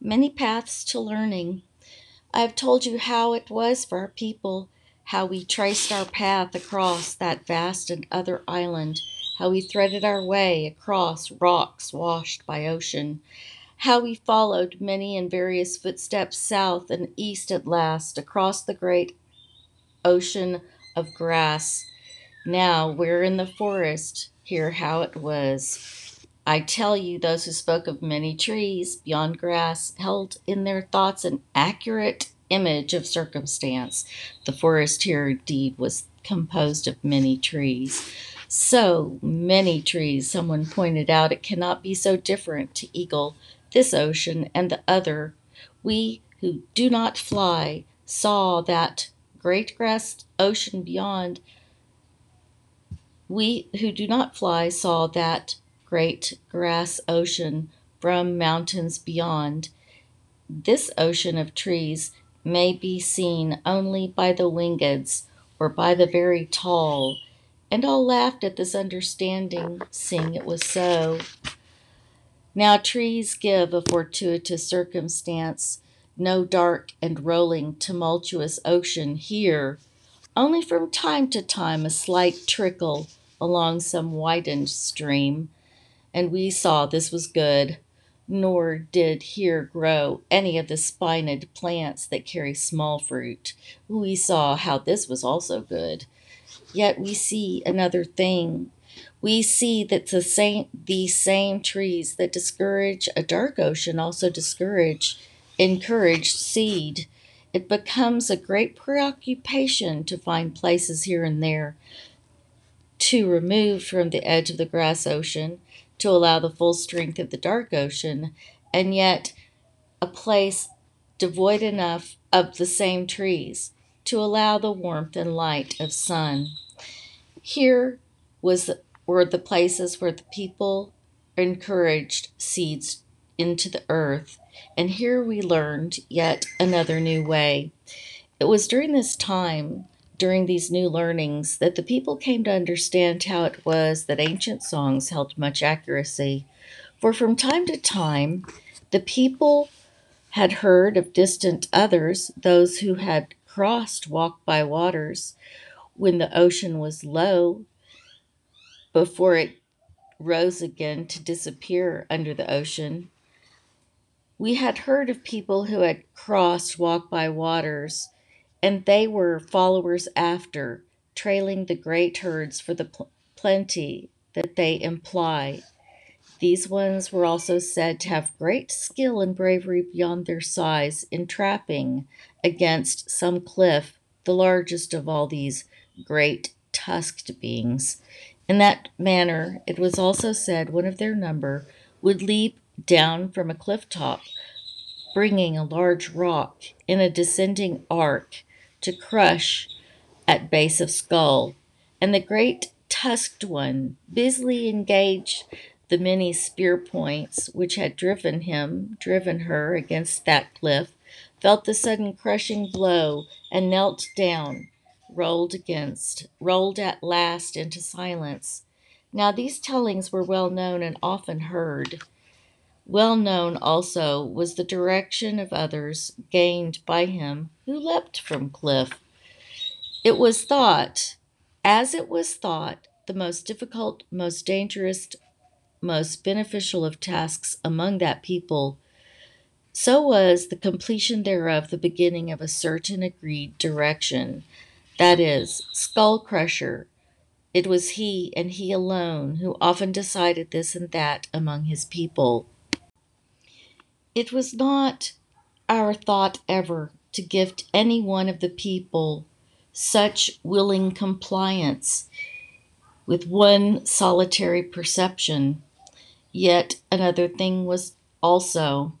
many paths to learning. I have told you how it was for our people, how we traced our path across that vast and other island, how we threaded our way across rocks washed by ocean, how we followed many and various footsteps south and east at last across the great ocean of grass. Now we're in the forest. Hear how it was. I tell you, those who spoke of many trees beyond grass held in their thoughts an accurate image of circumstance. The forest here indeed was composed of many trees. So many trees, someone pointed out, it cannot be so different to eagle this ocean and the other. We who do not fly saw that great grass ocean beyond. We who do not fly saw that great grass ocean from mountains beyond. This ocean of trees may be seen only by the wingeds or by the very tall. And all laughed at this understanding, seeing it was so. Now trees give a fortuitous circumstance, no dark and rolling tumultuous ocean here, only from time to time a slight trickle along some widened stream, and we saw this was good, nor did here grow any of the spined plants that carry small fruit. We saw how this was also good. Yet we see another thing we see that the same these same trees that discourage a dark ocean also discourage encouraged seed. It becomes a great preoccupation to find places here and there to remove from the edge of the grass ocean to allow the full strength of the dark ocean, and yet a place devoid enough of the same trees to allow the warmth and light of sun. Here was were the places where the people encouraged seeds into the earth. And here we learned yet another new way. It was during this time, during these new learnings, that the people came to understand how it was that ancient songs held much accuracy. For from time to time, the people had heard of distant others, those who had crossed walk by waters, when the ocean was low before it rose again to disappear under the ocean. We had heard of people who had crossed walk by waters, and they were followers after, trailing the great herds for the pl- plenty that they imply. These ones were also said to have great skill and bravery beyond their size in trapping against some cliff, the largest of all these great tusked beings. In that manner, it was also said one of their number would leap down from a cliff top, bringing a large rock in a descending arc to crush at base of skull, and the great tusked one busily engaged the many spear points which had driven him, driven her against that cliff, felt the sudden crushing blow, and knelt down rolled against, rolled at last into silence. Now these tellings were well known and often heard. Well known also was the direction of others gained by him who leapt from cliff. It was thought, as it was thought, the most difficult, most dangerous, most beneficial of tasks among that people. So was the completion thereof the beginning of a certain agreed direction that is, Skull Crusher. It was he and he alone who often decided this and that among his people. It was not our thought ever to gift any one of the people such willing compliance with one solitary perception. Yet another thing was also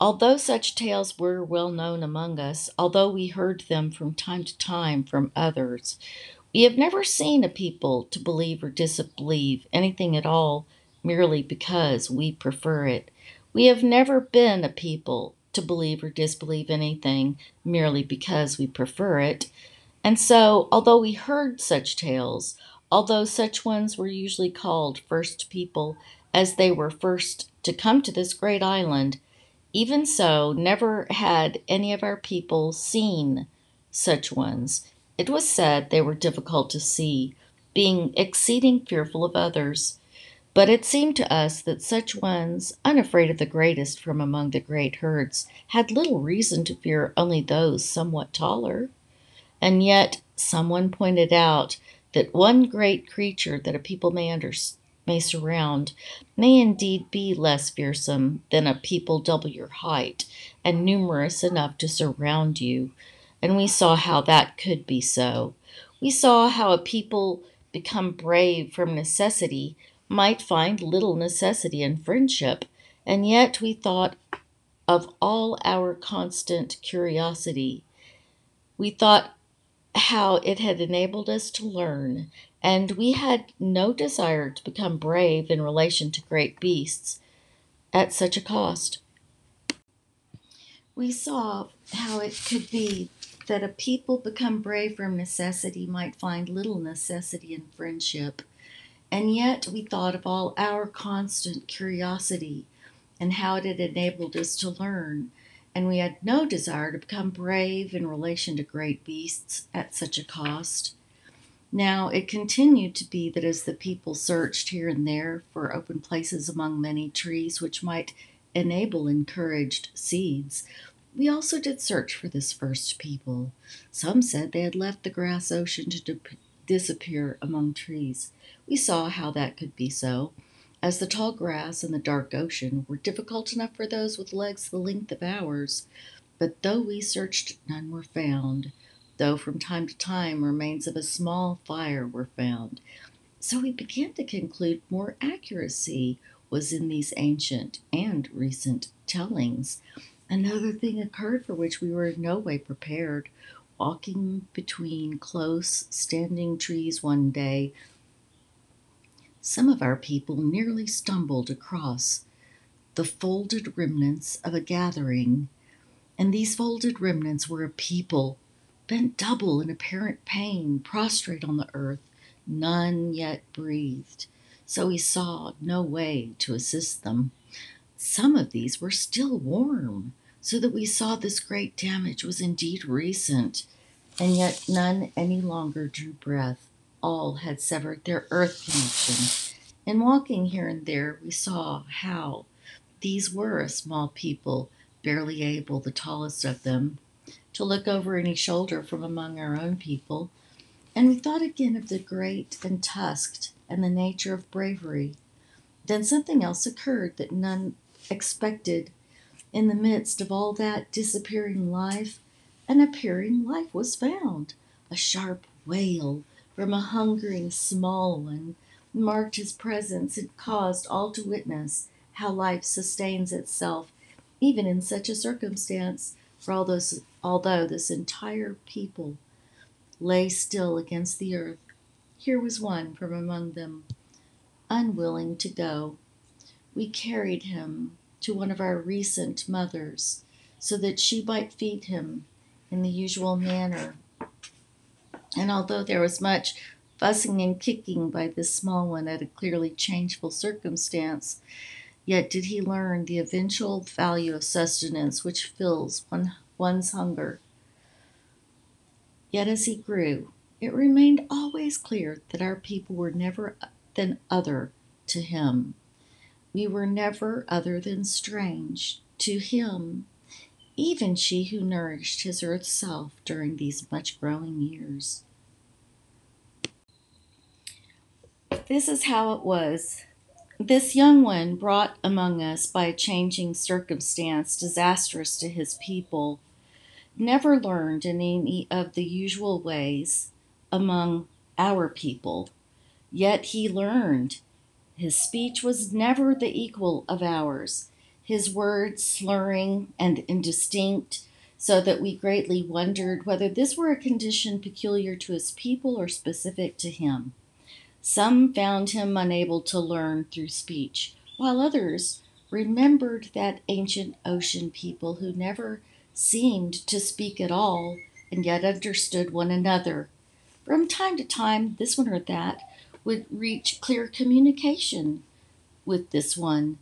Although such tales were well known among us, although we heard them from time to time from others, we have never seen a people to believe or disbelieve anything at all merely because we prefer it. We have never been a people to believe or disbelieve anything merely because we prefer it. And so, although we heard such tales, although such ones were usually called first people, as they were first to come to this great island, Even so, never had any of our people seen such ones. It was said they were difficult to see, being exceeding fearful of others. But it seemed to us that such ones, unafraid of the greatest from among the great herds, had little reason to fear only those somewhat taller. And yet, someone pointed out that one great creature that a people may under, may surround may indeed be less fearsome than a people double your height and numerous enough to surround you. And we saw how that could be so. We saw how a people become brave from necessity might find little necessity in friendship, and yet we thought of all our constant curiosity. We thought how it had enabled us to learn, and we had no desire to become brave in relation to great beasts at such a cost. We saw how it could be that a people become brave from necessity might find little necessity in friendship and yet we thought of all our constant curiosity and how it had enabled us to learn, and we had no desire to become brave in relation to great beasts at such a cost. Now it continued to be that as the people searched here and there for open places among many trees which might enable encouraged seeds, we also did search for this first people. Some said they had left the grass ocean to dip- disappear among trees. We saw how that could be so, as the tall grass and the dark ocean were difficult enough for those with legs the length of ours. But though we searched, none were found, though from time to time remains of a small fire were found. So we began to conclude more accuracy was in these ancient and recent tellings. Another thing occurred for which we were in no way prepared. Walking between close standing trees one day, some of our people nearly stumbled across the folded remnants of a gathering, and these folded remnants were a people bent double in apparent pain, prostrate on the earth. None yet breathed, so he saw no way to assist them. Some of these were still warm, so that we saw this great damage was indeed recent, and yet none any longer drew breath all had severed their earth connection. In walking here and there, we saw how these were a small people, barely able, the tallest of them, to look over any shoulder from among our own people. And we thought again of the great and tusked and the nature of bravery. Then something else occurred that none expected. In the midst of all that disappearing life, an appearing life was found. A sharp wail from a hungering small one marked his presence and caused all to witness how life sustains itself even in such a circumstance for all those, although this entire people lay still against the earth here was one from among them unwilling to go we carried him to one of our recent mothers so that she might feed him in the usual manner and although there was much fussing and kicking by this small one at a clearly changeful circumstance, yet did he learn the eventual value of sustenance which fills one, one's hunger. Yet as he grew, it remained always clear that our people were never than other to him. We were never other than strange to him even she who nourished his earth self during these much growing years. This is how it was. This young one, brought among us by a changing circumstance disastrous to his people, never learned in any of the usual ways among our people. Yet he learned. His speech was never the equal of ours his words slurring and indistinct, so that we greatly wondered whether this were a condition peculiar to his people or specific to him. Some found him unable to learn through speech, while others remembered that ancient ocean people who never seemed to speak at all and yet understood one another. From time to time, this one or that would reach clear communication with this one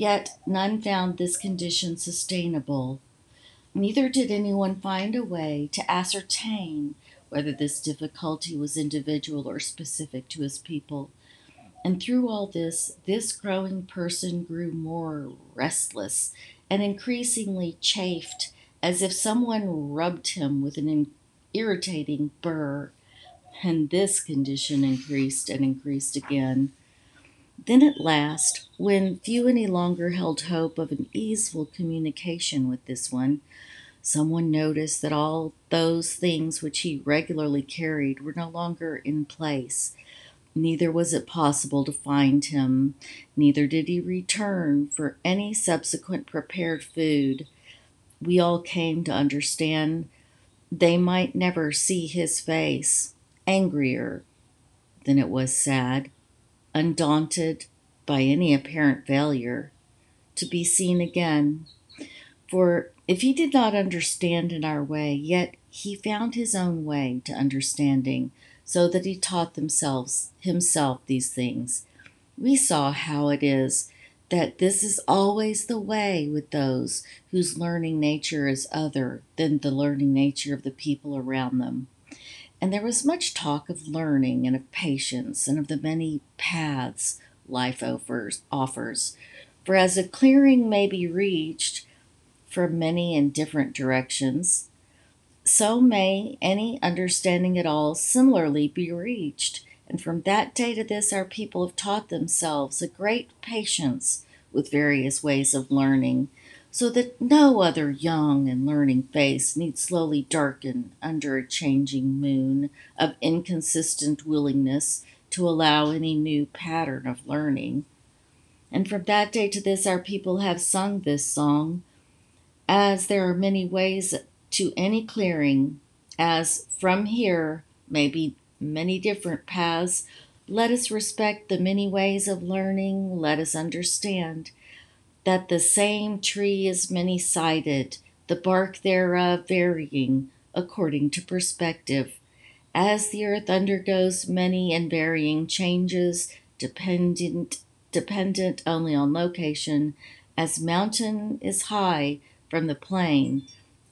Yet none found this condition sustainable. Neither did anyone find a way to ascertain whether this difficulty was individual or specific to his people. And through all this, this growing person grew more restless and increasingly chafed, as if someone rubbed him with an irritating burr. And this condition increased and increased again. Then at last, when few any longer held hope of an easeful communication with this one, someone noticed that all those things which he regularly carried were no longer in place. Neither was it possible to find him, neither did he return for any subsequent prepared food. We all came to understand they might never see his face, angrier than it was sad undaunted by any apparent failure, to be seen again. For if he did not understand in our way, yet he found his own way to understanding, so that he taught themselves himself these things. We saw how it is that this is always the way with those whose learning nature is other than the learning nature of the people around them. And there was much talk of learning and of patience and of the many paths life offers, offers. For as a clearing may be reached from many and different directions, so may any understanding at all similarly be reached. And from that day to this, our people have taught themselves a great patience with various ways of learning so that no other young and learning face need slowly darken under a changing moon of inconsistent willingness to allow any new pattern of learning. And from that day to this, our people have sung this song, as there are many ways to any clearing, as from here may be many different paths. Let us respect the many ways of learning, let us understand that the same tree is many sided, the bark thereof varying according to perspective. As the earth undergoes many and varying changes, dependent, dependent only on location, as mountain is high from the plain,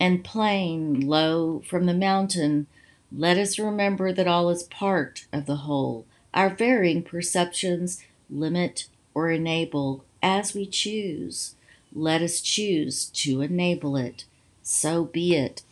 and plain low from the mountain, let us remember that all is part of the whole. Our varying perceptions limit or enable as we choose. Let us choose to enable it. So be it.